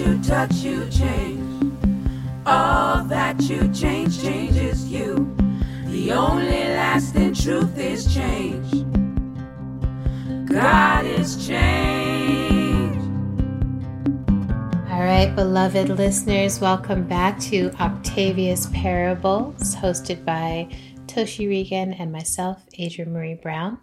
You touch, you change. All that you change changes you. The only lasting truth is change. God is change. All right, beloved listeners, welcome back to Octavia's Parables, hosted by Toshi Reagon and myself, Adrienne Maree Brown.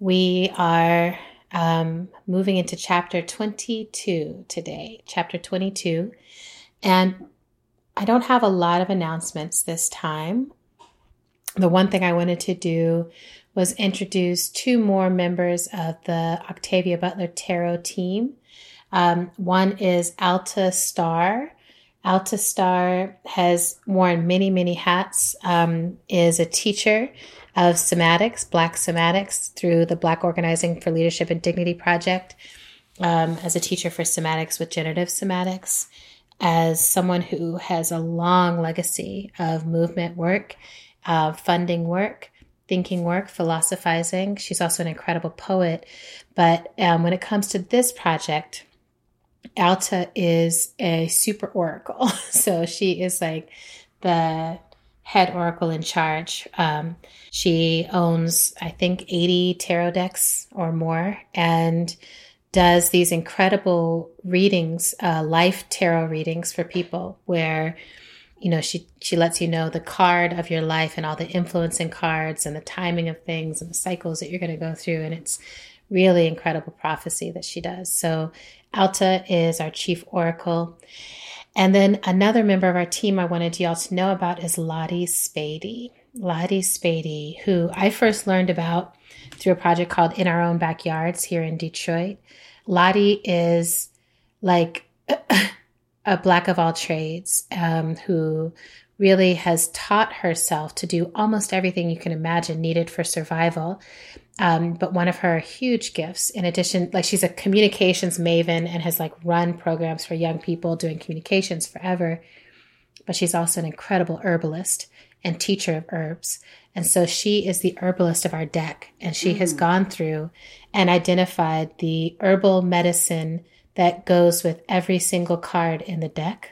We are um, moving into chapter 22 today, chapter 22. And I don't have a lot of announcements this time. The one thing I wanted to do was introduce two more members of the Octavia Butler Tarot team. Um, one is Alta Starr. Alta Starr has worn many, many hats, um, is a teacher of somatics, Black somatics, through the Black Organizing for Leadership and Dignity Project, um, as a teacher for somatics with generative somatics, as someone who has a long legacy of movement work, uh, funding work, thinking work, philosophizing. She's also an incredible poet. But um, when it comes to this project, Alta is a super oracle. so she is like the head oracle in charge. Um, she owns, I think, 80 tarot decks or more and does these incredible readings, uh, life tarot readings for people where you know she she lets you know the card of your life and all the influencing cards and the timing of things and the cycles that you're going to go through. And it's really incredible prophecy that she does. So alta is our chief oracle and then another member of our team I wanted y'all to know about is Lottie Spady. Lottie Spady, who I first learned about through a project called In Our Own Backyards here in Detroit. Lottie is like a black of all trades um, who really has taught herself to do almost everything you can imagine needed for survival. Um, but one of her huge gifts, in addition, like she's a communications maven and has like run programs for young people doing communications forever. But she's also an incredible herbalist and teacher of herbs. And so she is the herbalist of our deck. And she mm. has gone through and identified the herbal medicine that goes with every single card in the deck.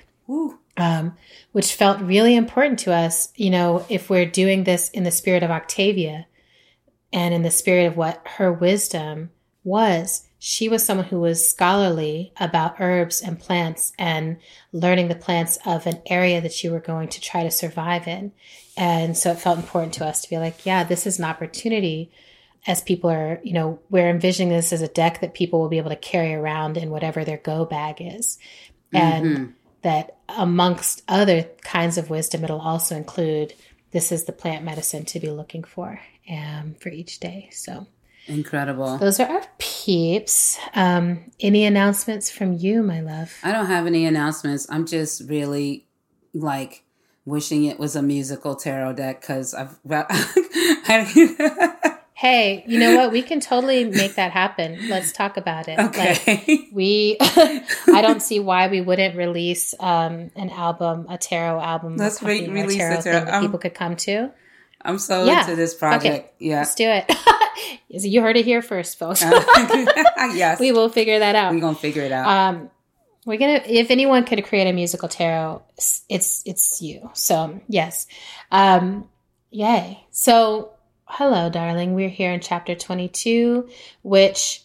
Um, which felt really important to us. You know, if we're doing this in the spirit of Octavia, and in the spirit of what her wisdom was, she was someone who was scholarly about herbs and plants and learning the plants of an area that you were going to try to survive in. And so it felt important to us to be like, yeah, this is an opportunity as people are, you know, we're envisioning this as a deck that people will be able to carry around in whatever their go bag is. And mm-hmm. that amongst other kinds of wisdom, it'll also include this is the plant medicine to be looking for um, for each day. So incredible. Those are our peeps. Um, any announcements from you, my love? I don't have any announcements. I'm just really like wishing it was a musical tarot deck because I've. hey, you know what? We can totally make that happen. Let's talk about it. Okay. Like, we, I don't see why we wouldn't release um, an album, a tarot album. Let's re- release tarot a tarot that um, people could come to. I'm so yeah. into this project. Okay. Yeah. Let's do it. you heard it here first, folks. yes. We will figure that out. We're going to figure it out. Um, we're gonna if anyone could create a musical tarot it's it's you so yes um yay so hello darling we're here in chapter 22 which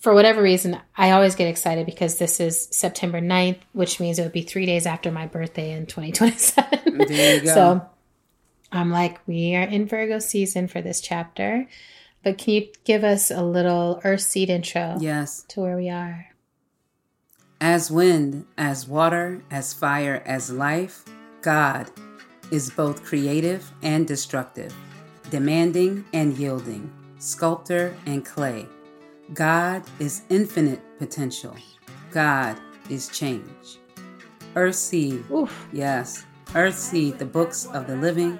for whatever reason i always get excited because this is september 9th which means it would be three days after my birthday in 2027 there you go. so I'm like, we are in Virgo season for this chapter, but can you give us a little earth seed intro? Yes. To where we are. As wind, as water, as fire, as life, God is both creative and destructive, demanding and yielding, sculptor and clay. God is infinite potential. God is change. Earth Seed. Oof. Yes. Earth Seed, the books of the living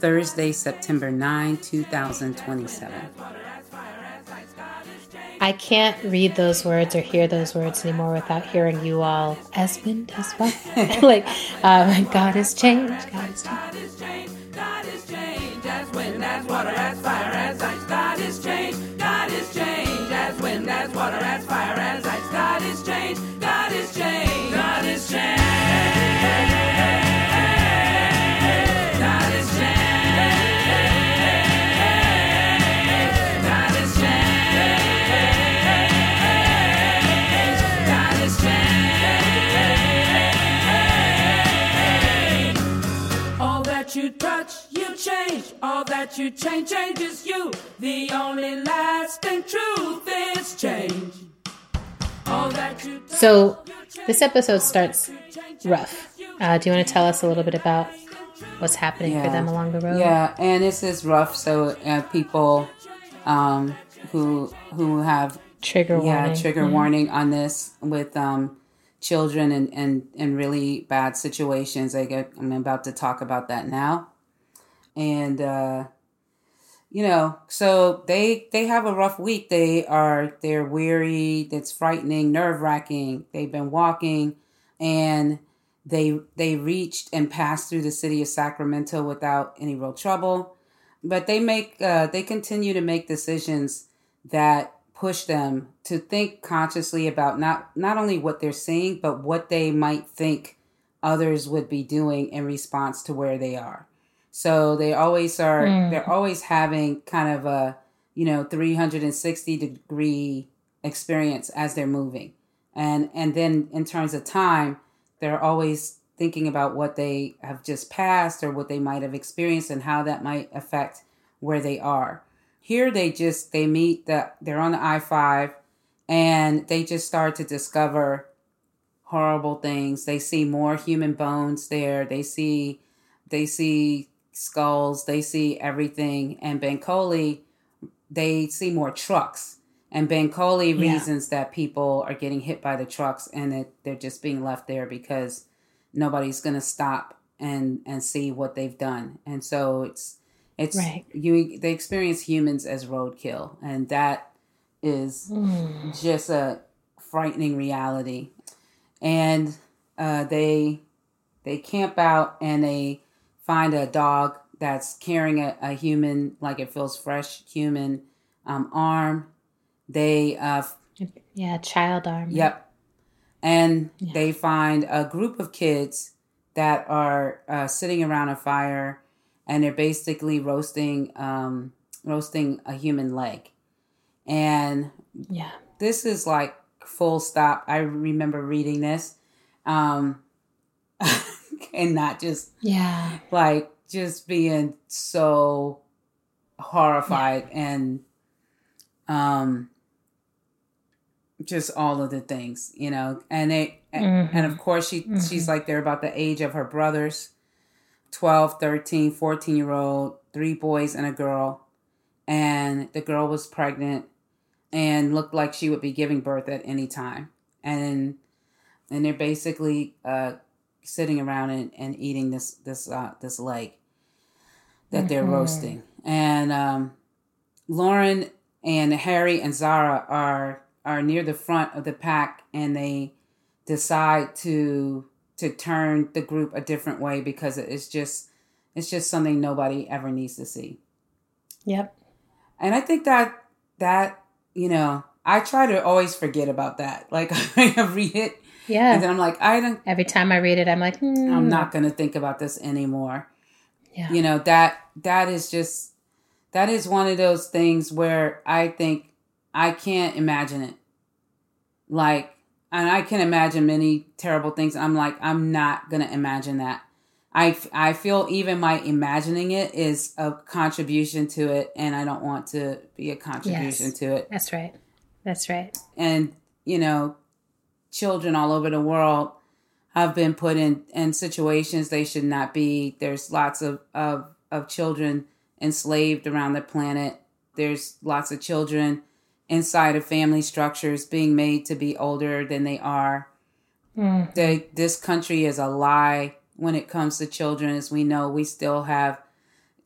Thursday, September 9, 2027. I can't read those words or hear those words anymore without hearing you all as wind as well. like, um, God has changed. God has changed. That you change changes you. The only lasting truth is change. All that you do, So, this episode starts rough. Uh, do you want to tell us a little bit about what's happening for them along the road? Yeah, and this is rough. So uh, people um, who who have Trigger yeah warning. trigger warning on this with um, children and and and really bad situations. I get, I'm about to talk about that now, and uh, you know, so they they have a rough week. They are they're weary. It's frightening, nerve wracking. They've been walking, and they they reached and passed through the city of Sacramento without any real trouble. But they make uh, they continue to make decisions that push them to think consciously about not not only what they're seeing, but what they might think others would be doing in response to where they are. So they always are Mm. they're always having kind of a you know 360 degree experience as they're moving. And and then in terms of time, they're always thinking about what they have just passed or what they might have experienced and how that might affect where they are. Here they just they meet that they're on the I-5 and they just start to discover horrible things. They see more human bones there. They see they see skulls, they see everything and Bankole they see more trucks. And Bankole Yeah. reasons that people are getting hit by the trucks and that they're just being left there because nobody's going to stop and and see what they've done. And so it's it's Right. you they experience humans as roadkill and that is Mm. just a frightening reality. And uh, they they camp out and they find a dog that's carrying a, a human, like it feels fresh human um, arm. They uh, Yeah, child arm. Yep. And Yeah. they find a group of kids that are uh, sitting around a fire, and they're basically roasting um, roasting a human leg. And Yeah. this is like full stop. I remember reading this, um, and not just Yeah. like just being so horrified and um just all of the things you know? And they and, and of course she she's like they're about the age of her brothers. 12 13 14 year old three boys and a girl. And the girl was pregnant and looked like she would be giving birth at any time. And and they're basically uh sitting around and, and eating this this uh this leg that they're Mhm. roasting and um lauren and harry and zara are are near the front of the pack and they decide to to turn the group a different way because it's just it's just something nobody ever needs to see Yep. and I think that that you know, I try to always forget about that. Like I read it, Yeah. and then I'm like, I don't. Every time I read it, I'm like, hmm. I'm not going to think about this anymore. Yeah. You know that that is just that is one of those things where I think I can't imagine it. Like, and I can imagine many terrible things. I'm like, I'm not going to imagine that. I, I feel even my imagining it is a contribution to it, and I don't want to be a contribution Yes. to it. That's right. That's right. and you know children all over the world have been put in in situations they should not be. There's lots of of, of children enslaved around the planet. There's lots of children inside of family structures being made to be older than they are. Mm. they, this country is a lie when it comes to children. As we know we still have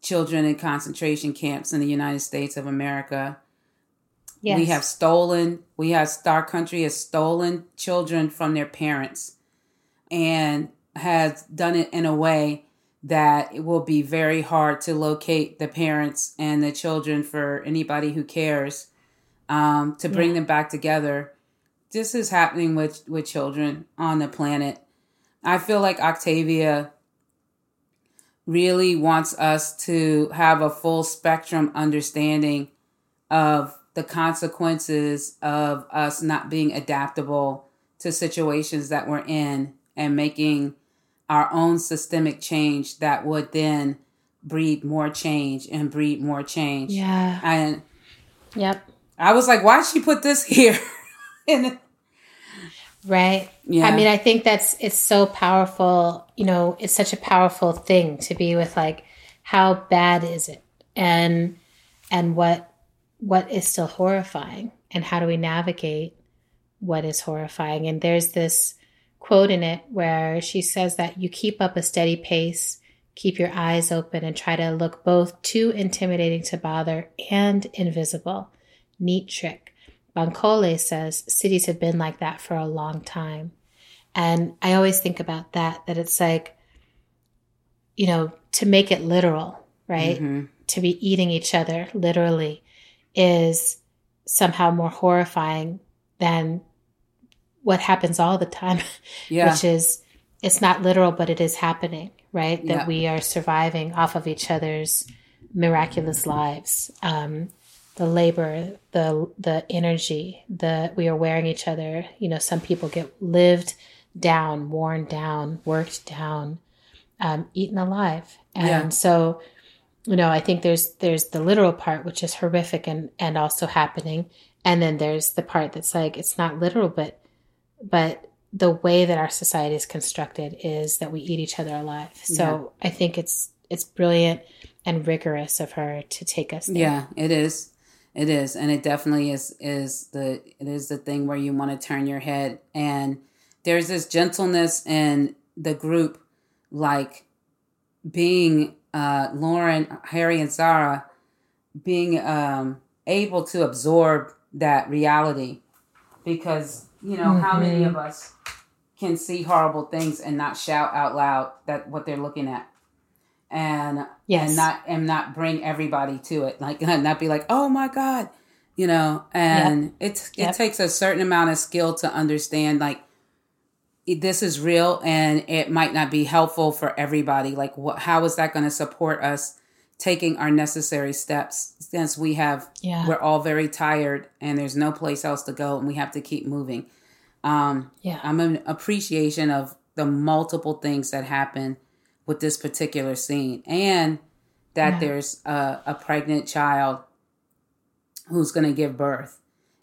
children in concentration camps in the united states of america Yes. we have stolen, we have, our country has stolen children from their parents and has done it in a way that it will be very hard to locate the parents and the children for anybody who cares um, to bring Yeah. them back together. This is happening with, with children on the planet. I feel like Octavia really wants us to have a full spectrum understanding of the consequences of us not being adaptable to situations that we're in and making our own systemic change that would then breed more change and breed more change. Yeah. And Yep. I was like, why'd she put this here? and Right. Yeah. I mean, I think that's it's so powerful. You know, it's such a powerful thing to be with like how bad is it? And and what what is still horrifying and how do we navigate what is horrifying? And there's this quote in it where she says that you keep up a steady pace, keep your eyes open and try to look both too intimidating to bother and invisible. Neat trick. Bankole says cities have been like that for a long time. And I always think about that, that it's like, you know, to make it literal, right? Mm-hmm. To be eating each other literally is somehow more horrifying than what happens all the time, yeah. which is it's not literal, but it is happening, right? That Yeah. we are surviving off of each other's miraculous lives. Um, the labor, the the energy, the we are wearing each other. You know, some people get lived down, worn down, worked down, um, eaten alive, and Yeah. so you know, I think there's there's the literal part, which is horrific and and also happening, and then there's the part that's like it's not literal, but but the way that our society is constructed is that we eat each other alive. So I think it's it's brilliant and rigorous of her to take us there. Yeah, it is. It is, and it definitely is. Is the it is the thing where you want to turn your head, and there's this gentleness in the group, like being uh, Lauren, Harry, and Zara, being um, able to absorb that reality, because you know how many of us can see horrible things and not shout out loud that what they're looking at? And Yes. and not and not bring everybody to it. Like not be like oh my god you know? And it it Yep. takes a certain amount of skill to understand like it- this is real and it might not be helpful for everybody like what how is that going to support us taking our necessary steps since we have Yeah. we're all very tired and there's no place else to go and we have to keep moving um Yeah. i'm an appreciation of the multiple things that happen with this particular scene and that Yeah. there's a, a pregnant child who's going to give birth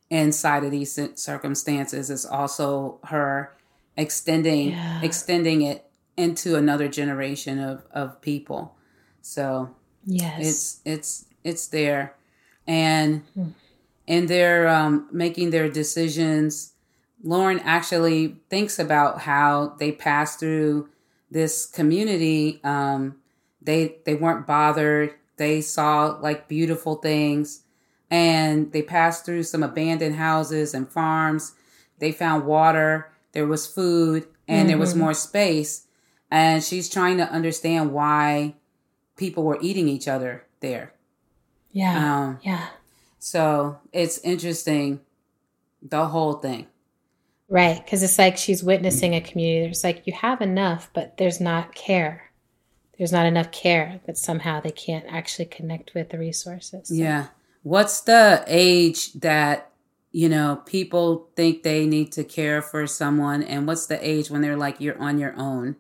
inside of these circumstances is also her extending Yeah. extending it into another generation of, of people. So Yes. it's it's it's there. And Hmm. and they're um, making their decisions. Lauren actually thinks about how they passed through this community um, they they weren't bothered. They saw like beautiful things. And they passed through some abandoned houses and farms. They found water there was food and there was more space and she's trying to understand why people were eating each other there yeah. um, yeah. so it's interesting the whole thing Right. Because it's like she's witnessing a community. There's like, you have enough, but there's not care. There's not enough care that somehow they can't actually connect with the resources. Yeah. What's the age that, you know, people think they need to care for someone? And what's the age when they're like, you're on your own?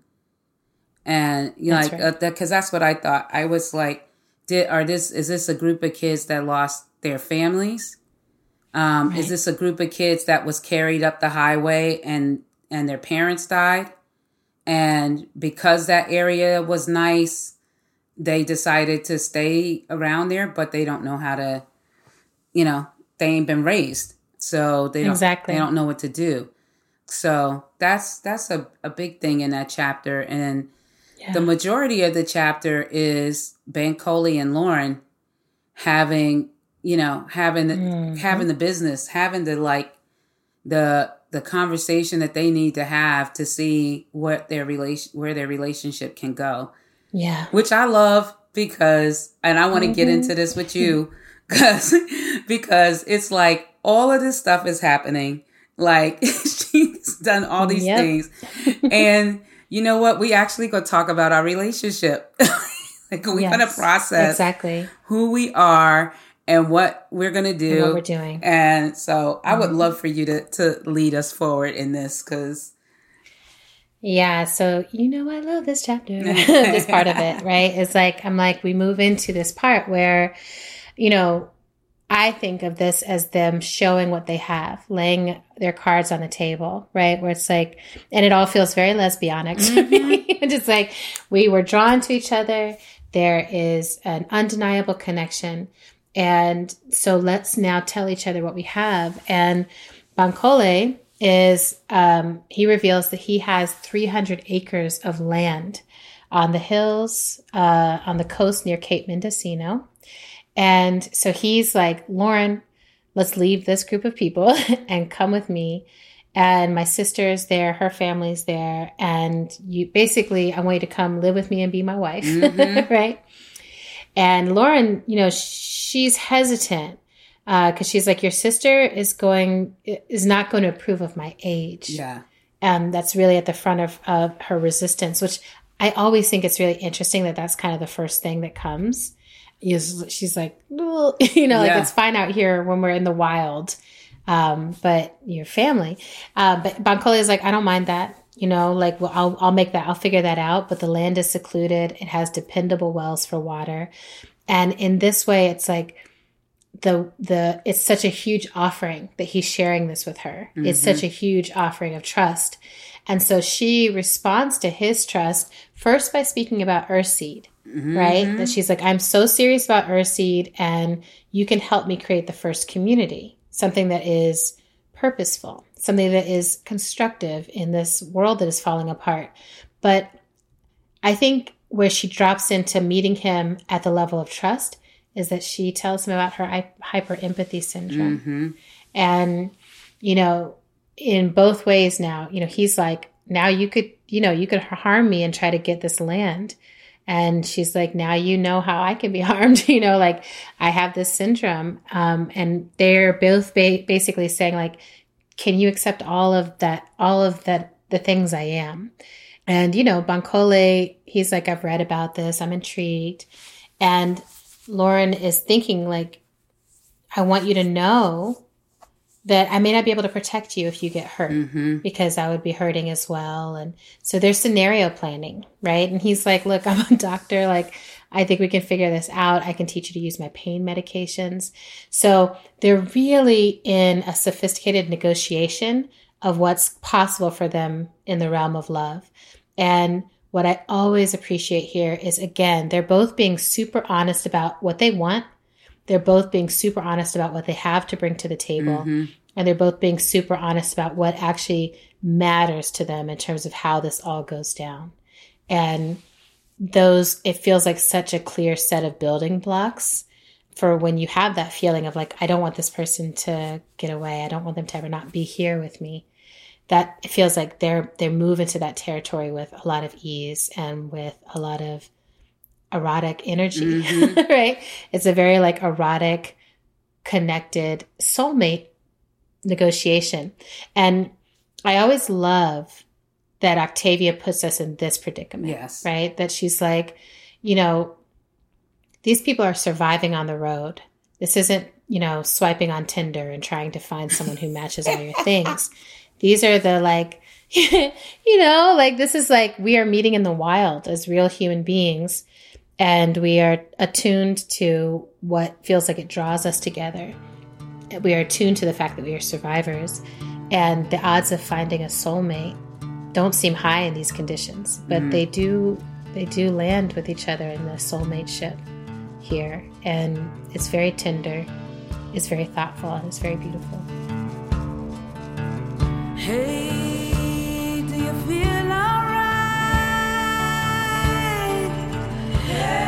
And, you know, That's like, right. uh, because that's what I thought. I was like, did, are this, is this a group of kids that lost their families? Um, Is this a group of kids that was carried up the highway and, and their parents died? And because that area was nice, they decided to stay around there, but they don't know how to, you know, they ain't been raised. So they don't Exactly. they don't know what to do. So that's that's a, a big thing in that chapter. And Yeah. the majority of the chapter is Bankole and Lauren having, you know, having the, Mhm. having the business, having the like the the conversation that they need to have to see what their relation where their relationship can go yeah. which I love because, and I want to get into this with you because, because it's like all of this stuff is happening. Like she's done all these Yep. things. And you know what? We actually go talk about our relationship. like we Yes. going to process Exactly. who we are and what we're going to And do. what we're doing. And so I would Mm-hmm. love for you to, to lead us forward in this because Yeah, so you know I love this chapter, this part of it, right? It's like I'm like we move into this part where, you know, I think of this as them showing what they have, laying their cards on the table, right? Where it's like, and it all feels very lesbianic to mm-hmm. me. it's like we were drawn to each other. There is an undeniable connection. And so let's now tell each other what we have. And Bankole is, um, he reveals that he has 300 acres of land on the hills, uh, on the coast near Cape Mendocino. And so he's like, Lauren, let's leave this group of people and come with me. And my sister's there, her family's there. And you basically, I want you to come live with me and be my wife. Mm-hmm. right. And Lauren, you know, she's hesitant because uh, she's like, your sister is going, is not going to approve of my age. Yeah. And that's really at the front of, of her resistance, which I always think it's really interesting that that's kind of the first thing that comes is she's like, you know, yeah. like it's fine out here when we're in the wild. Um, but your family, uh, but Bankole is like, I don't mind that. You know, like, well, I'll, I'll make that, I'll figure that out. But the land is secluded. It has dependable wells for water. And in this way, it's like, the the it's such a huge offering that he's sharing this with her. Mm-hmm. It's such a huge offering of trust. And so she responds to his trust first by speaking about Earthseed mm-hmm. right? That she's like, I'm so serious about Earthseed, and you can help me create the first community, something that is purposeful, something that is constructive in this world that is falling apart. But I think where she drops into meeting him at the level of trust is that she tells him about her hyper empathy syndrome. Mm-hmm. And, you know, in both ways now, you know, he's like, now you could, you know, you could harm me and try to get this land. And she's like, now you know how I can be harmed. you know, like I have this syndrome. Um, and they're both ba- basically saying, like, can you accept all of that, all of that, the things I am? And, you know, Bankole, he's like, I've read about this. I'm intrigued. And Lauren is thinking, like, I want you to know that I may not be able to protect you if you get hurt mm-hmm. because I would be hurting as well. And so there's scenario planning, right? And he's like, look, I'm a doctor. Like, I think we can figure this out. I can teach you to use my pain medications. So they're really in a sophisticated negotiation of what's possible for them in the realm of love. And what I always appreciate here is again, they're both being super honest about what they want they're both being super honest about what they have to bring to the table. Mm-hmm. And they're both being super honest about what actually matters to them in terms of how this all goes down. And those, it feels like such a clear set of building blocks for when you have that feeling of like, I don't want this person to get away. I don't want them to ever not be here with me. That feels like they're, they're moving to that territory with a lot of ease and with a lot of erotic energy, mm-hmm. right? It's a very like erotic, connected soulmate negotiation. And I always love that Octavia puts us in this predicament. Yes. Right? That she's like, you know, these people are surviving on the road. This isn't, you know, swiping on Tinder and trying to find someone who matches all your things. These are the like, you know, like this is like we are meeting in the wild as real human beings and we are attuned to what feels like it draws us together. We are attuned to the fact that we are survivors, and the odds of finding a soulmate don't seem high in these conditions, but mm. they do they do land with each other in the soulmate ship here, and it's very tender, it's very thoughtful, and it's very beautiful. Hey, and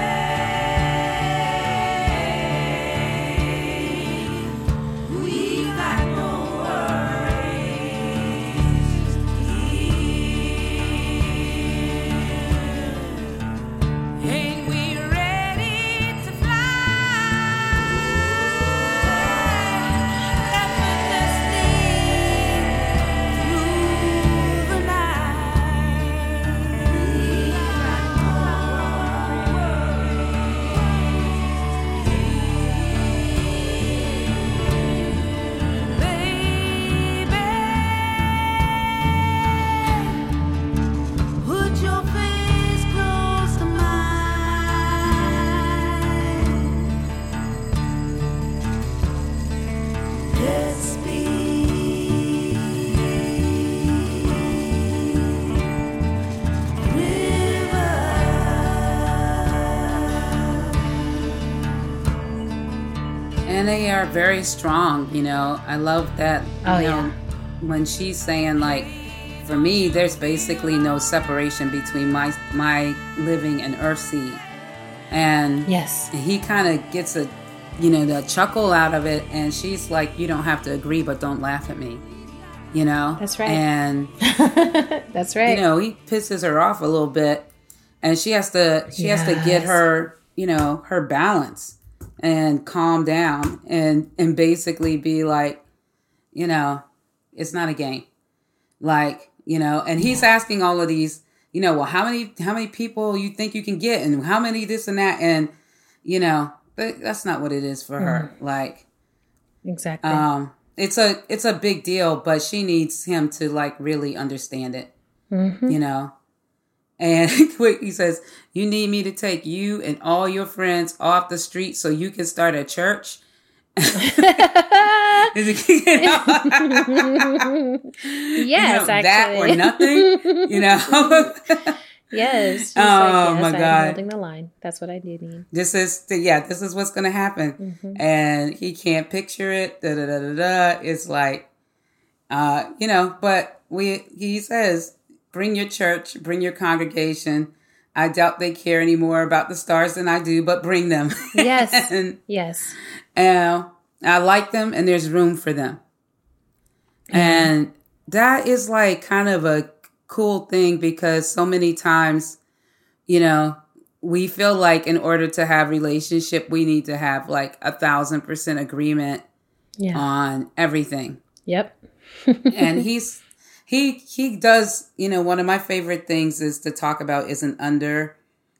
they are very strong. You know, I love that. Oh, you know, yeah. when she's saying like, for me, there's basically no separation between my my living and Earthseed, and Yes. and he kind of gets a, you know, the chuckle out of it, and she's like, "You don't have to agree, but don't laugh at me," you know. That's right. And That's right. you know, he pisses her off a little bit, and she has to she has to get her, you know, her balance and calm down and and basically be like, you know, it's not a game, like you know. And he's asking all of these, you know, well, how many how many people you think you can get, and how many this and that, and you know, but that's not what it is for her. Like, exactly. um, it's a it's a big deal, but she needs him to like really understand it Mhm. you know. And quick, he says, "You need me to take you and all your friends off the street so you can start a church." Is it- you know? yes, You know, actually. that or nothing. You know, yes. Oh, like, yes, my God. holding the line. That's what I do mean. this is yeah, this is what's gonna happen, Mm-hmm. and he can't picture it. Da da da da da. It's like, uh, you know, but we he says, bring your church, bring your congregation. I doubt they care any more about the stars than I do, but bring them. Yes. and Yes. and I like them, and there's room for them. And that is like kind of a cool thing because so many times, you know, we feel like in order to have relationship, we need to have like a thousand percent agreement Yeah. on everything. yep. and he's he he does you know one of my favorite things is to talk about is an under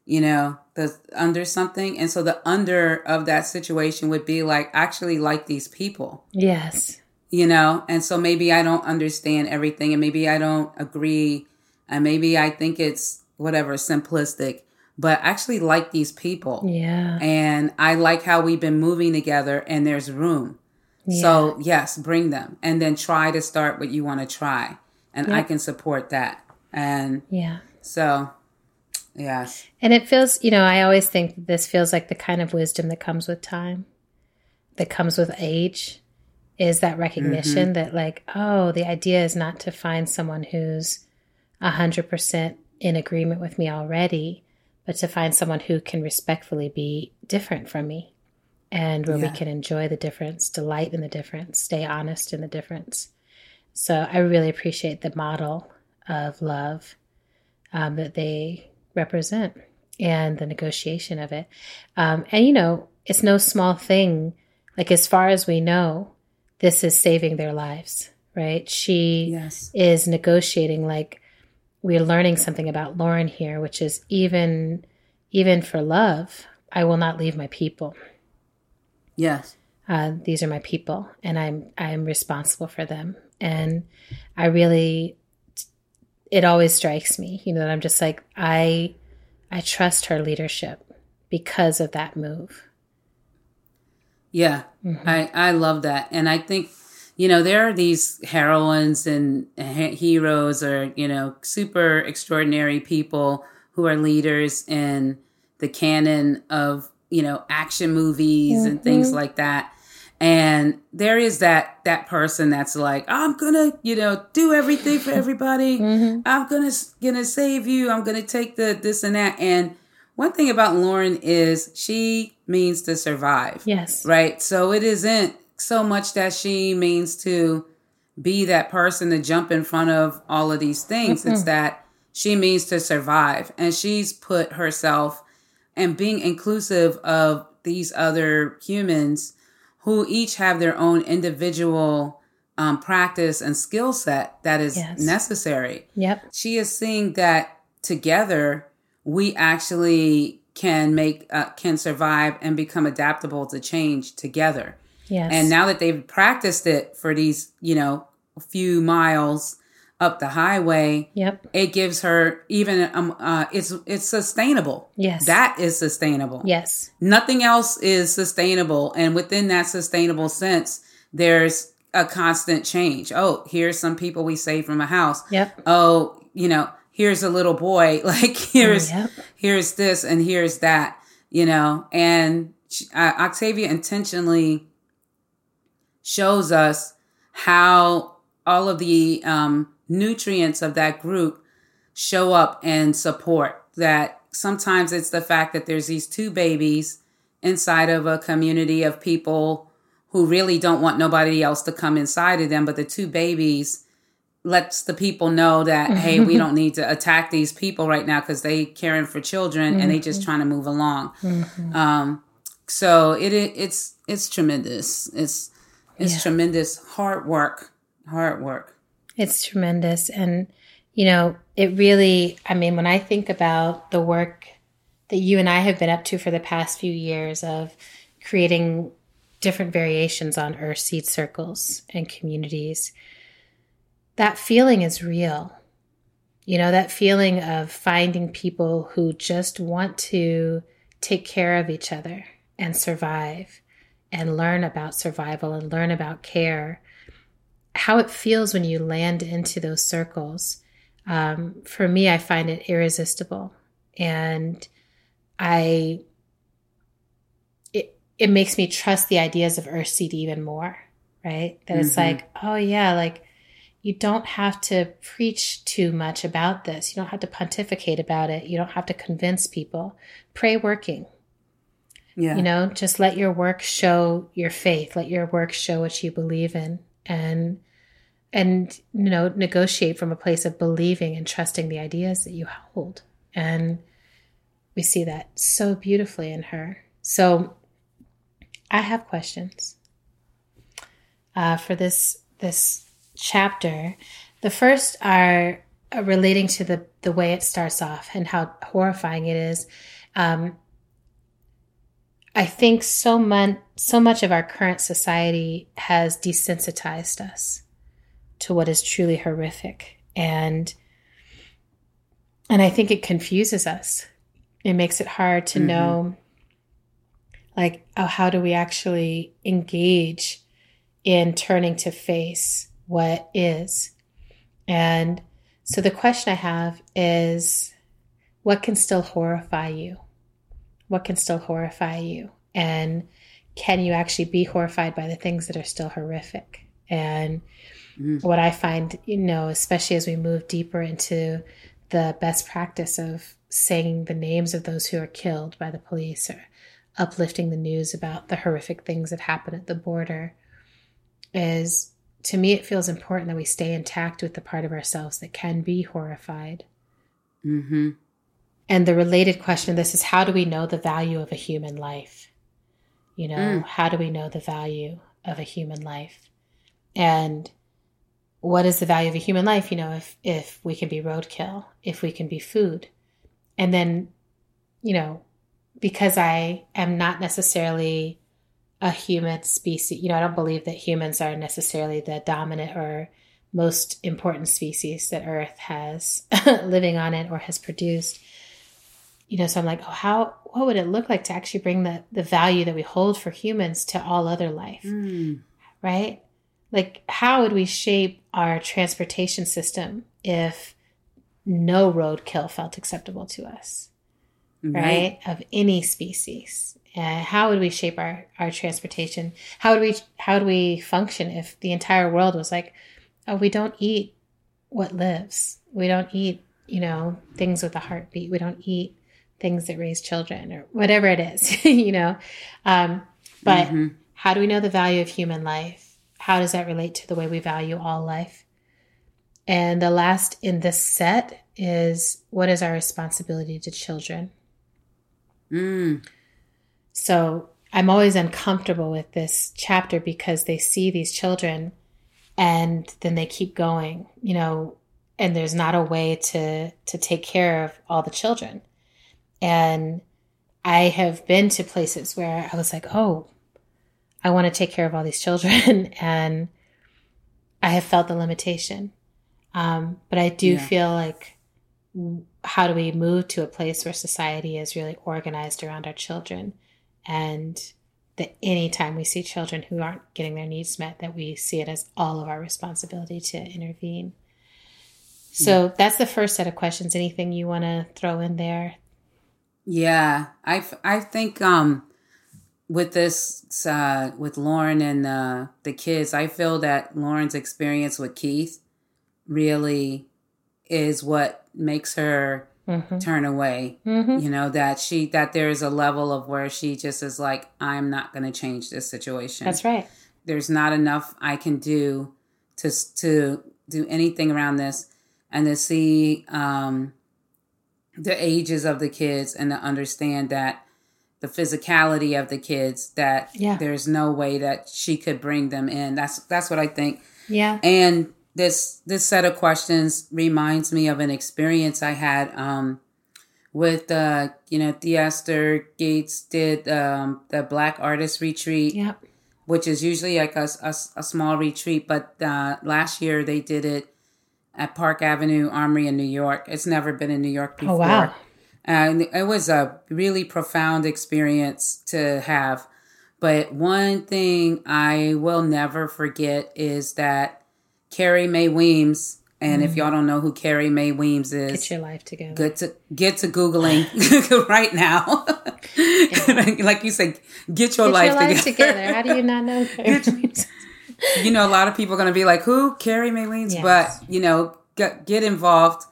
you know the under something. And so the under of that situation would be like actually like these people. Yes. you know and so maybe i don't understand everything and maybe i don't agree and maybe i think it's whatever simplistic but actually like these people. Yeah. and i like how we've been moving together and there's room. So yes, bring them, and then try to start what you want to try, and I can support that. And Yeah. so, yes, And it feels, you know, I always think this feels like the kind of wisdom that comes with time, that comes with age, is that recognition mm-hmm. that, like, oh, the idea is not to find someone who's 100% in agreement with me already, but to find someone who can respectfully be different from me and where we can enjoy the difference, delight in the difference, stay honest in the difference. So I really appreciate the model of love um, that they represent and the negotiation of it. Um, and, you know, it's no small thing. Like, as far as we know, this is saving their lives, right? She yes, is negotiating like we're learning something about Lauren here, which is even even for love, I will not leave my people. yes, Uh, these are my people, and I'm I'm responsible for them. And I really, it always strikes me, you know, that I'm just like I, I trust her leadership because of that move. yeah. Mm-hmm. I I love that, and I think you know there are these heroines and heroes, or you know, super extraordinary people who are leaders in the canon of you know action movies and things mm-hmm. like that and there is that that person that's like i'm gonna you know do everything for everybody. Mm-hmm. I'm gonna gonna save you. I'm gonna take the this and that. And one thing about lauren is she means to survive. Yes. right? So it isn't so much that she means to be that person to jump in front of all of these things. It's mm-hmm. that she means to survive. And she's put herself and being inclusive of these other humans who each have their own individual um, practice and skill set that is Yes. necessary Yep. she is seeing that together we actually can make uh, can survive and become adaptable to change together Yes. and now that they've practiced it for these you know few miles up the highway Yep. it gives her even um uh it's it's sustainable Yes. that is sustainable Yes. nothing else is sustainable and within that sustainable sense there's a constant change oh here's some people we saved from a house Yep. oh you know here's a little boy like here's Yep. here's this and here's that you know and she, uh, octavia intentionally shows us how all of the um, nutrients of that group show up and support that sometimes it's the fact that there's these two babies inside of a community of people who really don't want nobody else to come inside of them but the two babies lets the people know that hey we don't need to attack these people right now because they caring for children mm-hmm. and they just mm-hmm. trying to move along mm-hmm. um, so it, it, it's it's tremendous it's it's yeah. tremendous hard work hard work it's tremendous and you know it really i mean when i think about the work that you and i have been up to for the past few years of creating different variations on earth seed circles and communities that feeling is real. You know, that feeling of finding people who just want to take care of each other and survive and learn about survival and learn about care. How it feels when you land into those circles. Um, for me, I find it irresistible. And I, it, it makes me trust the ideas of Earth Seed even more, right? That mm-hmm. it's like, oh yeah, like you don't have to preach too much about this. You don't have to pontificate about it. You don't have to convince people. Pray working. Yeah. You know, just let your work show your faith. Let your work show what you believe in and and you know, negotiate from a place of believing and trusting the ideas that you hold. And we see that so beautifully in her. So I have questions uh, for this this chapter. The first are uh, relating to the, the way it starts off and how horrifying it is. Um, I think so much so much of our current society has desensitized us to what is truly horrific and and I think it confuses us. It makes it hard to mm-hmm. know like oh, how do we actually engage in turning to face what is. And so the question I have is what can still horrify you? What can still horrify you? And can you actually be horrified by the things that are still horrific? And mm. what I find, you know, especially as we move deeper into the best practice of saying the names of those who are killed by the police or uplifting the news about the horrific things that happen at the border is to me, it feels important that we stay intact with the part of ourselves that can be horrified. Mm-hmm. And the related question of this is how do we know the value of a human life? You know, mm. how do we know the value of a human life? And what is the value of a human life? You know, if if we can be roadkill, if we can be food. And then, you know, because I am not necessarily a human species. You know, I don't believe that humans are necessarily the dominant or most important species that Earth has living on it or has produced. You know, so I'm like, oh, how what would it look like to actually bring the the value that we hold for humans to all other life, mm. right? Like, how would we shape our transportation system if no roadkill felt acceptable to us, right? right? Of any species, how would we shape our, our transportation? How would we how would we function if the entire world was like, oh, we don't eat what lives. We don't eat, you know, things with a heartbeat. We don't eat things that raise children or whatever it is, you know. Um, but mm-hmm. how do we know the value of human life? How does that relate to the way we value all life? And the last in this set is what is our responsibility to children? Mm. So I'm always uncomfortable with this chapter because they see these children and then they keep going, you know, and there's not a way to to take care of all the children. And I have been to places where I was like, "Oh, I want to take care of all these children," and I have felt the limitation. Um, but I do yeah. feel like, how do we move to a place where society is really organized around our children? and that anytime we see children who aren't getting their needs met that we see it as all of our responsibility to intervene so yeah. that's the first set of questions anything you want to throw in there yeah i i think um with this uh, with Lauren and uh, the kids, I feel that Lauren's experience with Keith really is what makes her Mm-hmm. turn away. Mhm. You know that she that there is a level of where she just is like, I'm not going to change this situation. That's right. There's not enough I can do to to do anything around this, and to see um, the ages of the kids and to understand that the physicality of the kids that Yeah. there's no way that she could bring them in. That's that's what I think. Yeah. And this this set of questions reminds me of an experience I had um, with uh, you know Theaster Gates did um, the Black Artist Retreat, Yep. which is usually like a, a, a small retreat, but uh, last year they did it at Park Avenue Armory in New York. It's never been in New York before. Oh wow. And it was a really profound experience to have. But one thing I will never forget is that Carrie Mae Weems, and if y'all don't know who Carrie Mae Weems is, Mm. Get your life together. good to get to googling right now. like you said, get your Get life your life together. together. How do you not know? that? You know, a lot of people are going to be like, "Who? Carrie Mae Weems?" Yes. But you know, get, get involved.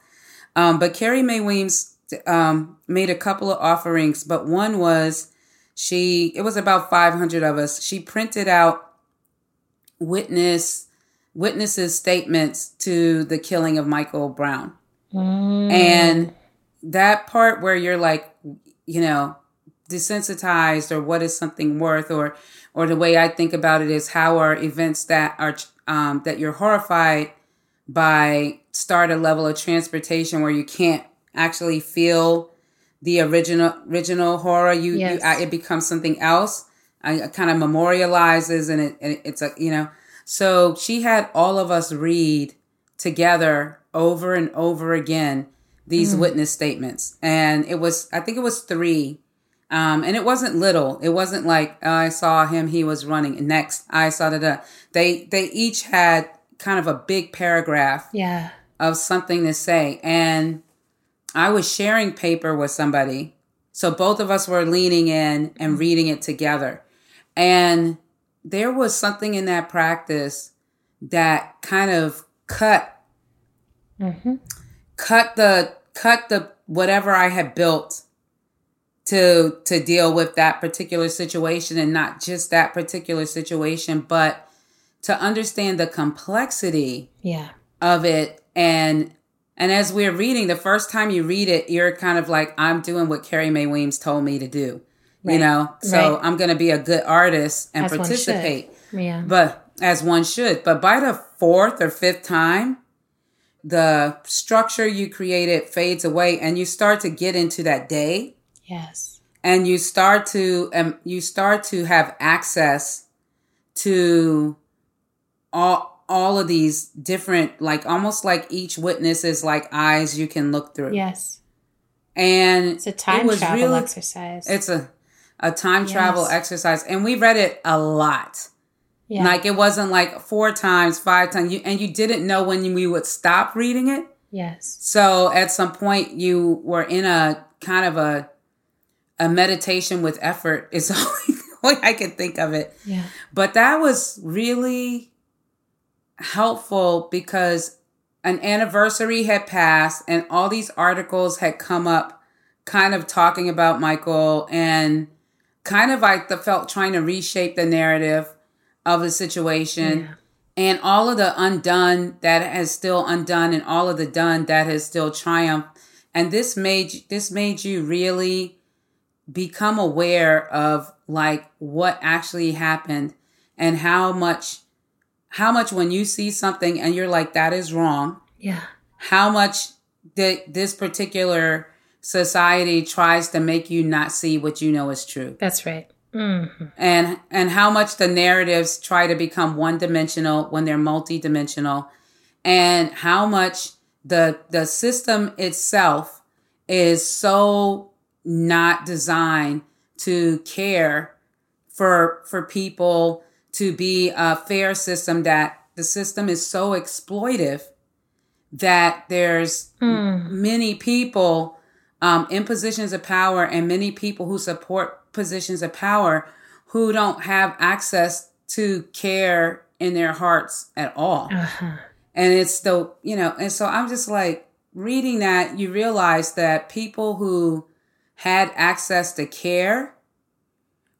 Um, but Carrie Mae Weems um, made a couple of offerings, but one was she. It was about five hundred of us. She printed out witness witnesses' statements to the killing of Michael Brown, Mm. and that part where you're like, you know, desensitized or what is something worth or or the way I think about it is how are events that are um, that you're horrified by start a level of transportation where you can't actually feel the original original horror you, Yes. you uh, it becomes something else. I, it kind of memorializes and, it, and it's a you know. So she had all of us read together over and over again these witness statements. And it was i think it was three um, and it wasn't little. It wasn't like oh, I saw him, he was running. And next, I saw that. They they each had kind of a big paragraph Yeah. of something to say, and I was sharing paper with somebody, so both of us were leaning in and reading it together. And there was something in that practice that kind of cut Mm-hmm. cut the cut the whatever I had built to to deal with that particular situation and not just that particular situation but to understand the complexity Yeah. of it and and as we're reading the first time you read it you're kind of like I'm doing what Carrie Mae Weems told me to do you know so Right. I'm going to be a good artist and As participate Yeah. but as one should. But by the fourth or fifth time, the structure you created fades away and you start to get into that day yes. and you start to um, you start to have access to all all of these different like almost like each witness is like eyes you can look through Yes. and It's a time it was travel really- exercise. it's a a time travel exercise and we read it a lot yeah. Like it wasn't like four times, five times, you, and you didn't know when we would stop reading it. yes. So at some point, you were in a kind of a a meditation with effort. Is the only way I can think of it. Yeah. But that was really helpful because an anniversary had passed, and all these articles had come up, kind of talking about Michael, and kind of like the felt trying to reshape the narrative of the situation Yeah. and all of the undone that has still undone and all of the done that has still triumphed and this made this made you really become aware of like what actually happened and how much how much when you see something and you're like that is wrong Yeah. how much that this particular society tries to make you not see what you know is true That's right. Mm-hmm. and and how much the narratives try to become one dimensional when they're multidimensional and how much the the system itself is so not designed to care for for people to be a fair system that the system is so exploitive that there's Mm. many people um, in positions of power and many people who support positions of power who don't have access to care in their hearts at all. Uh-huh. And it's the, you know, and so I'm just like reading that, you realize that people who had access to care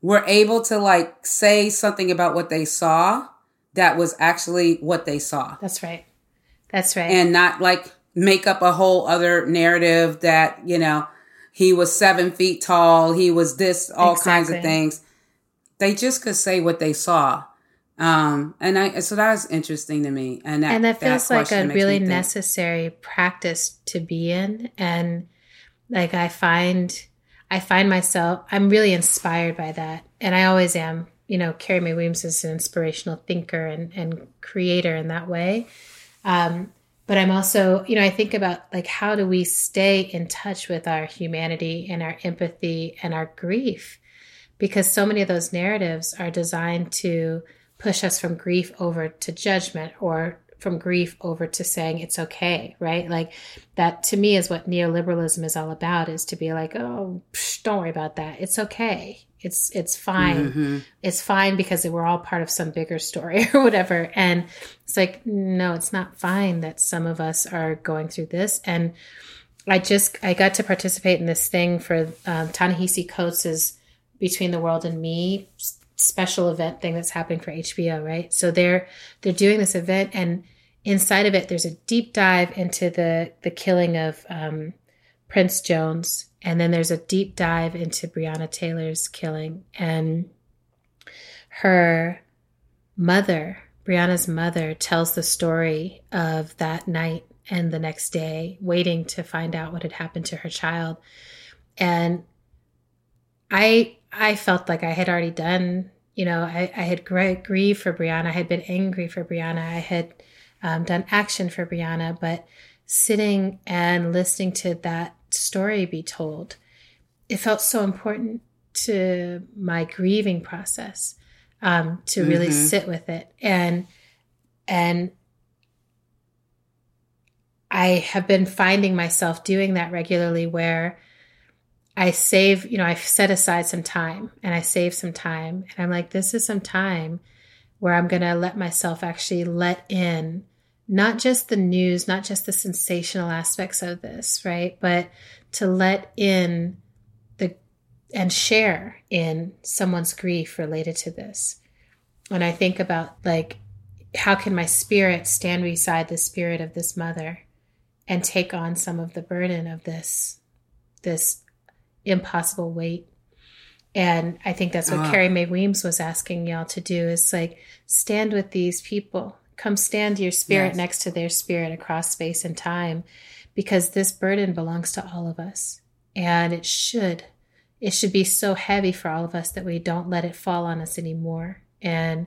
were able to like say something about what they saw that was actually what they saw. That's right. That's right. And not like make up a whole other narrative that, you know, he was seven feet tall, he was this, all kinds of things. They just could say what they saw. Um, and I, so that was interesting to me. And that, and that feels like a really necessary practice to be in and like i find i find myself i'm really inspired by that. And i always am you know carrie mae williams is an inspirational thinker and, and creator in that way. Um, but i'm also you know i think about like how do we stay in touch with our humanity and our empathy and our grief? Because so many of those narratives are designed to push us from grief over to judgment or from grief over to saying it's okay right? Like that to me is what neoliberalism is all about is to be like oh psh, don't worry about that. It's okay. It's it's fine. Mhm. it's fine because we're all part of some bigger story or whatever. And it's like no it's not fine that some of us are going through this. And i just i got to participate in this thing for um, ta-nehisi coates's between the world and me special event thing that's happening for hbo right so they're they're doing this event and inside of it there's a deep dive into the the killing of um, prince jones and then there's a deep dive into breonna taylor's killing and her mother, Breonna's mother, tells the story of that night and the next day, waiting to find out what had happened to her child. And I I felt like I had already done, you know, I, I had gr- grieved for Breonna, I had been angry for Breonna, I had um, done action for Breonna, but sitting and listening to that story be told, it felt so important to my grieving process um, to really Mhm. sit with it. And and I have been finding myself doing that regularly where I save, you know, I set aside some time and I save some time and I'm like, this is some time where I'm going to let myself actually let in not just the news, not just the sensational aspects of this, right? But to let in the and share in someone's grief related to this. And I think about like, how can my spirit stand beside the spirit of this mother and take on some of the burden of this, this impossible weight? And I think that's what Ah. Carrie Mae Weems was asking y'all to do is like stand with these people. Come stand your spirit Yes. next to their spirit across space and time because this burden belongs to all of us. And it should. It should be so heavy for all of us that we don't let it fall on us anymore. And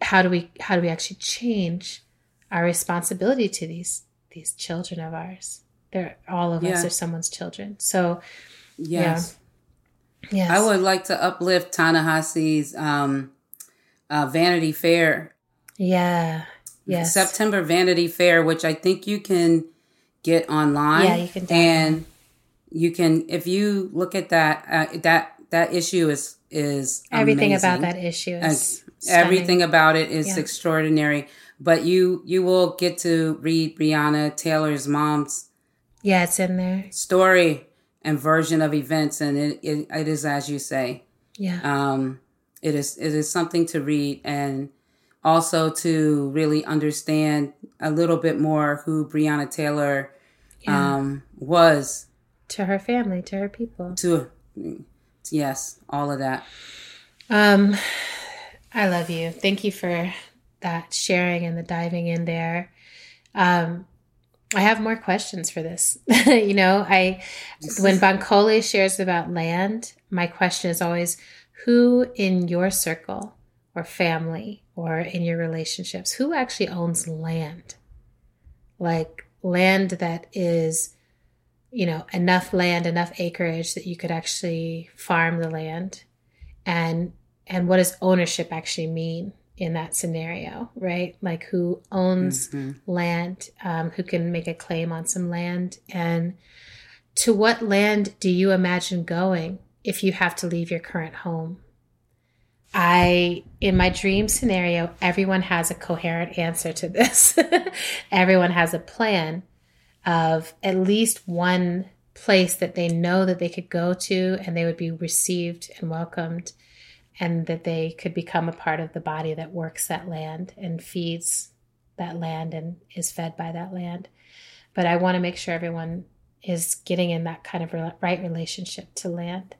how do we how do we actually change our responsibility to these these children of ours? They're all of us are someone's children. So Yes. yes. I would like to uplift Ta-Nehisi's um, uh, Vanity Fair Yeah. Yes. September Vanity Fair, which I think you can get online. Yeah, you can. And you can, if you look at that, uh, that that issue is is Everything amazing. about that issue Uh, is stunning. everything about it is Yeah. extraordinary. But you you will get to read Breonna Taylor's mom's Yeah, it's in there. story and version of events, and it, it, it is as you say. Yeah. Um, it is it is something to read and also to really understand a little bit more who Breonna Taylor Yeah. um, was. to her family, to her people. To yes, all of that. Um, I love you. Thank you for that sharing and the diving in there. Um, I have more questions for this. you know, I when Bankole shares about land, my question is always who in your circle or family or in your relationships, who actually owns land? Like land that is, you know, enough land, enough acreage that you could actually farm the land and and what does ownership actually mean in that scenario right like who owns Mhm. land um, who can make a claim on some land and to what land do you imagine going if you have to leave your current home I, in my dream scenario, everyone has a coherent answer to this. everyone has a plan of at least one place that they know that they could go to and they would be received and welcomed and that they could become a part of the body that works that land and feeds that land and is fed by that land. But I want to make sure everyone is getting in that kind of right relationship to land.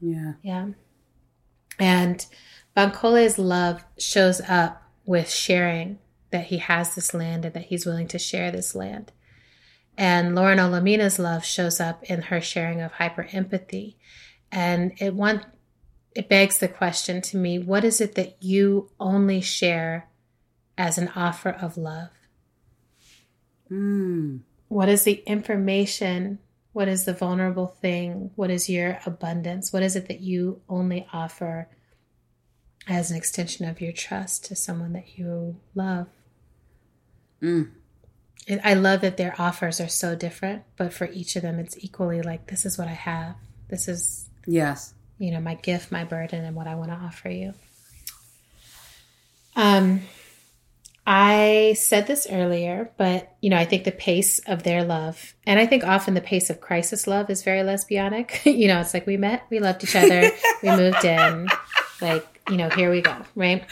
Yeah. Yeah. And Bankole's love shows up with sharing that he has this land and that he's willing to share this land. And Lauren Olamina's love shows up in her sharing of hyper empathy. And it one it begs the question to me, what is it that you only share as an offer of love? Mm. What is the information? What is the vulnerable thing? What is your abundance? What is it that you only offer as an extension of your trust to someone that you love? Mm. I love that their offers are so different, but for each of them, it's equally like, this is what I have. This is, Yes. You know, my gift, my burden, and what I want to offer you. Um, I said this earlier, but you know, I think the pace of their love, and I think often the pace of crisis love is very lesbianic. you know, it's like we met, we loved each other, we moved in, like, you know, here we go, right?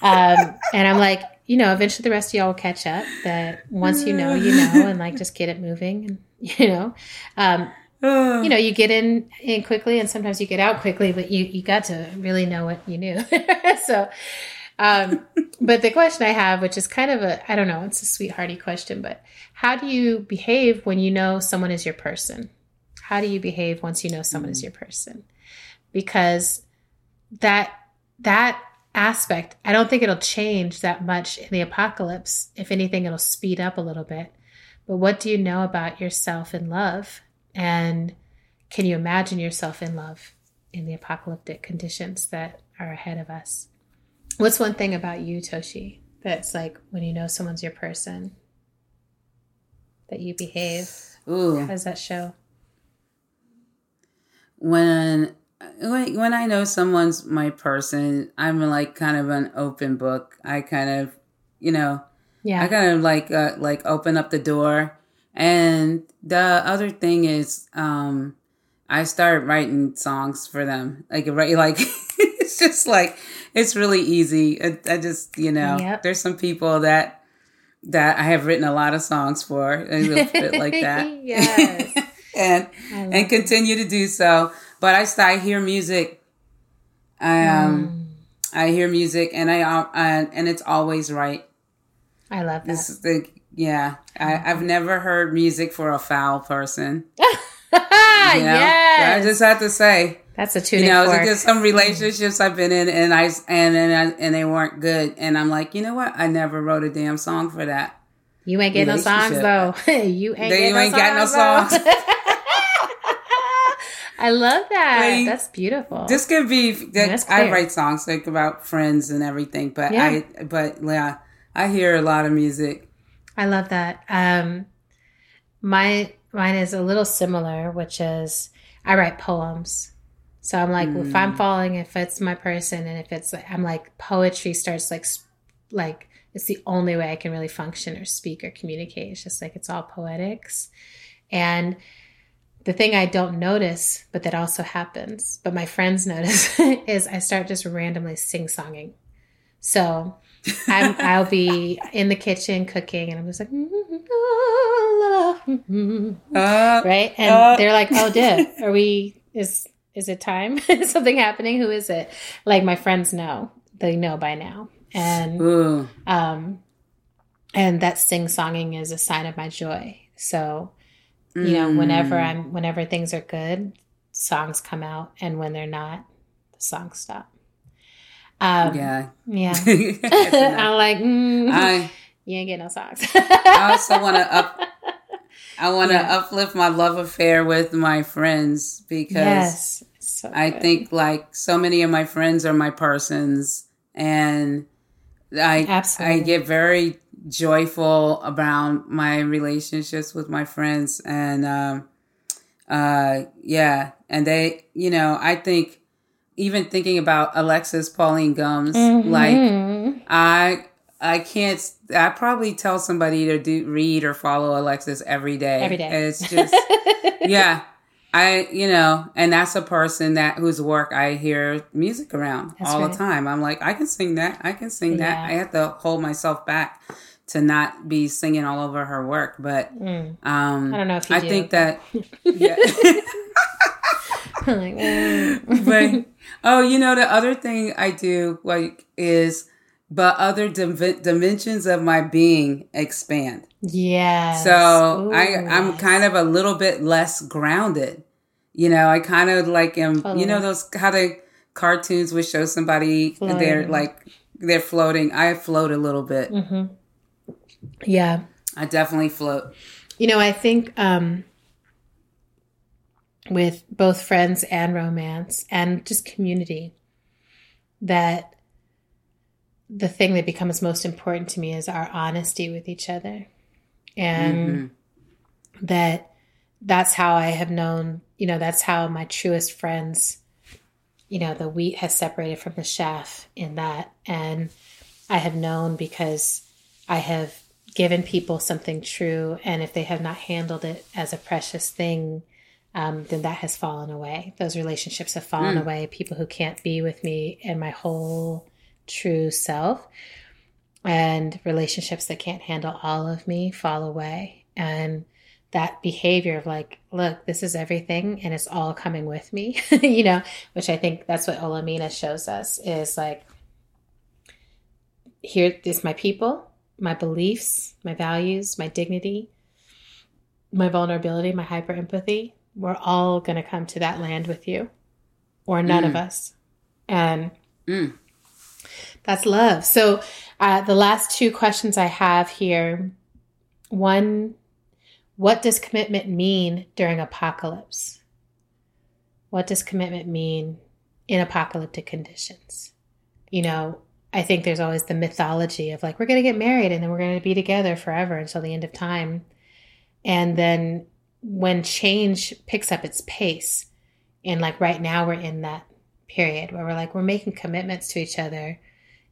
Um, and I'm like, you know, eventually the rest of y'all will catch up. That once you know, you know, and like just get it moving, and you know, um, you know, you get in in quickly, and sometimes you get out quickly, but you you got to really know what you knew. so, um, but the question I have, which is kind of a, I don't know, it's a sweethearty question, but how do you behave when you know someone is your person? How do you behave once you know someone is your person? Because that that aspect, I don't think it'll change that much in the apocalypse. If anything, it'll speed up a little bit. But what do you know about yourself in love? And can you imagine yourself in love in the apocalyptic conditions that are ahead of us? What's one thing about you, Toshi, that's like when you know someone's your person, that you behave? Ooh. How does that show? When when when I know someone's my person, I'm like kind of an open book. I kind of, you know, Yeah. I kind of like uh, like open up the door. And the other thing is, um, I start writing songs for them. Like right, like it's just like it's really easy. I, I just you know, Yep. there's some people that that I have written a lot of songs for, like that. Yes. and and continue to do so. But I I hear music. I um Mm. I hear music, and I uh, and and it's always right. I love that. This is the yeah. I, I've never heard music for a foul person. You know? yes. I just have to say, That's a tune. you know, fork. there's some relationships I've been in, and I and and I, and they weren't good, and I'm like, you know what? I never wrote a damn song for that. You ain't getting no songs though. you ain't They getting ain't no got no songs. songs. I love that. Like, That's beautiful. This could be. That's I write songs like about friends and everything, but Yeah. I but yeah, I hear a lot of music. I love that. Um, my mine is a little similar, which is I write poems. So I'm like, if Mm. I'm falling, if it's my person, and if it's, I'm like, poetry starts like, like it's the only way I can really function or speak or communicate. It's just like it's all poetics, and the thing I don't notice, but that also happens, but my friends notice, is I start just randomly sing songing. So I'm, I'll be in the kitchen cooking, and I'm just like, Uh, right, and Uh. they're like, "Oh, Div, are we? Is is it time? is something happening? Who is it?" Like my friends know, they know by now, and Ooh, um, and that sing songing is a sign of my joy. So, you know, whenever Mm. I'm, whenever things are good, songs come out, and when they're not, the songs stop. Um, yeah. yeah. I'm like, mm, I you ain't getting no socks. I also want to up. I want to Yeah. uplift my love affair with my friends because yes, so I think like so many of my friends are my persons, and I Absolutely. I get very joyful about my relationships with my friends, and um, uh, yeah, and they, you know, I think even thinking about Alexis Pauline Gumbs, Mm-hmm. like I I can't I probably tell somebody to do read or follow Alexis every day. Every day. It's just yeah. I you know, and that's a person that whose work I hear music around That's all right. the time. I'm like, I can sing that. I can sing that. I have to hold myself back to not be singing all over her work. But um I don't know if you I do, think that yeah. like, mm. but oh, you know the other thing I do like is but other dim- dimensions of my being expand. Yeah. So Ooh, I I'm kind of a little bit less grounded. You know, I kind of like am. You know those how the cartoons would show somebody they're like they're floating. I float a little bit. Mm-hmm. yeah. I definitely float. You know, I think um, with both friends and romance and just community, that the thing that becomes most important to me is our honesty with each other. And mm-hmm. that that's how I have known, you know, that's how my truest friends, you know, the wheat has separated from the chaff in that. And I have known because I have given people something true. And if they have not handled it as a precious thing, um, then that has fallen away. Those relationships have fallen away. People who can't be with me and my whole true self, and relationships that can't handle all of me fall away. And that behavior of like, look, this is everything and it's all coming with me, you know, which I think that's what Olamina shows us is like, here is my people, my beliefs, my values, my dignity, my vulnerability, my hyper empathy. We're all going to come to that land with you, or none of us. And Mm. that's love. So, uh, the last two questions I have here one, what does commitment mean during apocalypse? What does commitment mean in apocalyptic conditions? You know, I think there's always the mythology of like, we're going to get married and then we're going to be together forever until the end of time. And then when change picks up its pace, and like right now we're in that period where we're like, we're making commitments to each other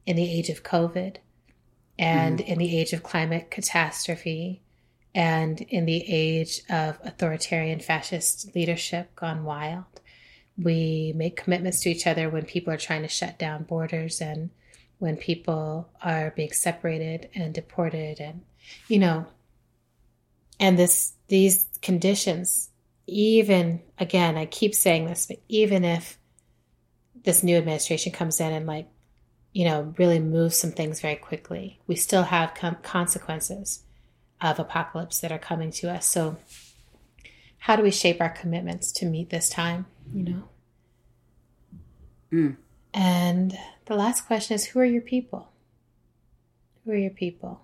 in the age of COVID and mm-hmm. in the age of climate catastrophe and in the age of authoritarian fascist leadership gone wild. We make commitments to each other when people are trying to shut down borders and when people are being separated and deported and you know and this these conditions even again I keep saying this but even if this new administration comes in and like you know really moves some things very quickly we still have com- consequences of apocalypse that are coming to us. So how do we shape our commitments to meet this time you know? Mm. and the last question is who are your people? Who are your people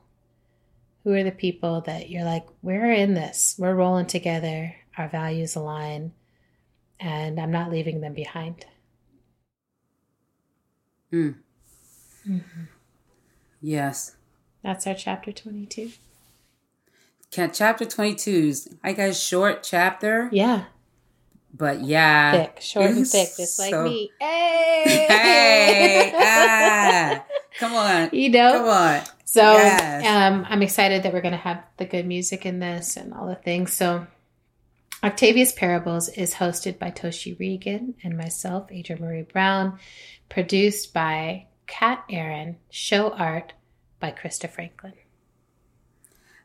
who are the people that you're like we're in this. We're rolling together. Our values align and i'm not leaving them behind. Mm. Yes. that's our chapter 22 Ca- Chapter 22's I got a short chapter, yeah. But yeah. thick short and thick just like me. Hey Hey, ah, come on. you know? Come on. So Yes. um, I'm excited that we're going to have the good music in this and all the things. So Octavia's Parables is hosted by Toshi Reagon and myself, Adrienne Maree Brown, produced by Kat Aaron, show art by Krista Franklin.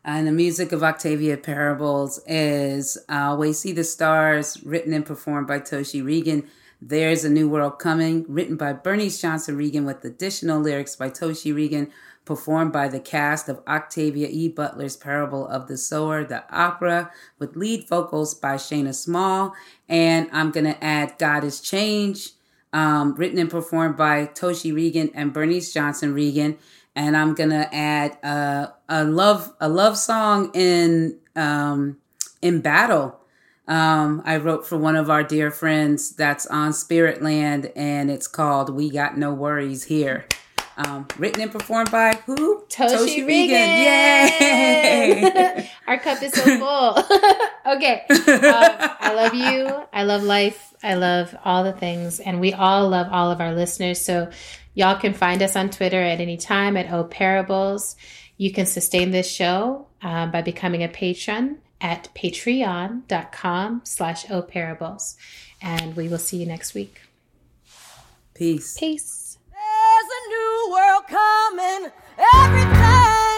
And the music of Octavia Parables is uh, Always See the Stars, written and performed by Toshi Reagon. There's a New World Coming, written by Bernice Johnson Reagon with additional lyrics by Toshi Reagon, performed by the cast of Octavia E. Butler's Parable of the Sower, the opera, with lead vocals by Shayna Small. And I'm going to add God is Change, um, written and performed by Toshi Reagon and Bernice Johnson Reagon. And I'm gonna add uh, a love a love song in um, in battle. Um, I wrote for one of our dear friends that's on Spirit Land, and it's called "We Got No Worries Here." Um, written and performed by who? Toshi, Toshi Reagon. Yay! Our cup is so full. okay. Um, I love you. I love life. I love all the things. And we all love all of our listeners. So y'all can find us on Twitter at any time at O Parables. You can sustain this show uh, by becoming a patron at patreon.com slash O Parables. And we will see you next week. Peace. Peace. There's a new world coming every time.